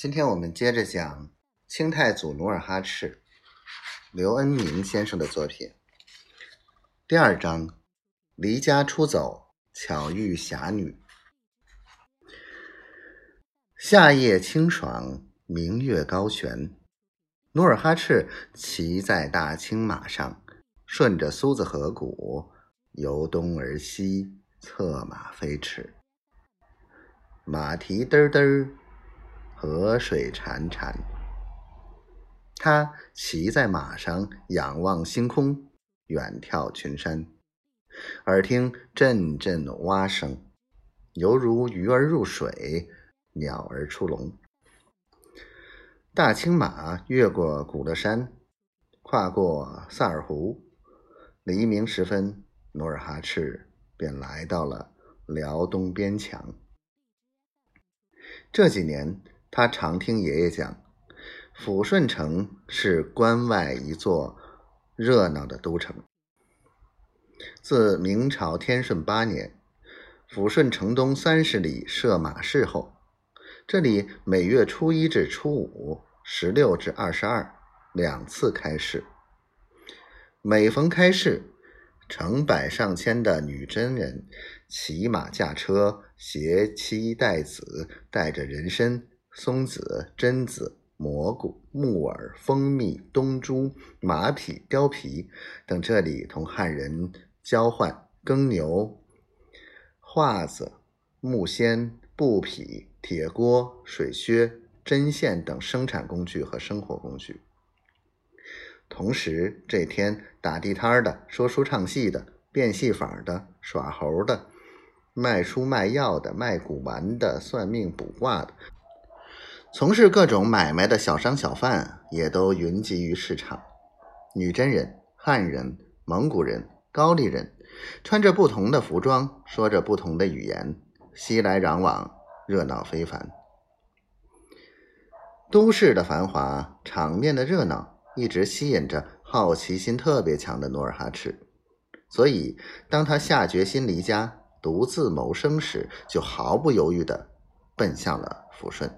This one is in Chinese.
今天我们接着讲清太祖努尔哈赤，刘恩明先生的作品。第二章，离家出走，巧遇侠女。夏夜清爽，明月高悬，努尔哈赤骑在大青马上，顺着苏子河谷由东而西，策马飞驰，马蹄嘚嘚。河水潺潺，他骑在马上，仰望星空，远眺群山，耳听阵阵蛙声，犹如鱼儿入水，鸟儿出笼。大青马越过古勒山，跨过萨尔湖，黎明时分，努尔哈赤便来到了辽东边墙。这几年。他常听爷爷讲，抚顺城是关外一座热闹的都城。自明朝天顺八年，抚顺城东三十里设马市后，这里每月初一至初五、十六至二十二两次开市。每逢开市，成百上千的女真人骑马驾车，携妻带子，带着人参。松子、榛子、蘑菇、木耳、蜂蜜、冬珠、马匹、貂皮等，这里同汉人交换耕牛、画子、木锨、布匹、铁锅、水靴、针线等生产工具和生活工具。同时，这天打地摊的、说书唱戏的、变戏法的、耍猴的、卖书卖药的、卖古玩的、算命卜卦的。从事各种买卖的小商小贩也都云集于市场，女真人、汉人、蒙古人、高丽人，穿着不同的服装，说着不同的语言，熙来攘往，热闹非凡。都市的繁华，场面的热闹，一直吸引着好奇心特别强的努尔哈赤，所以当他下决心离家独自谋生时，就毫不犹豫地奔向了抚顺。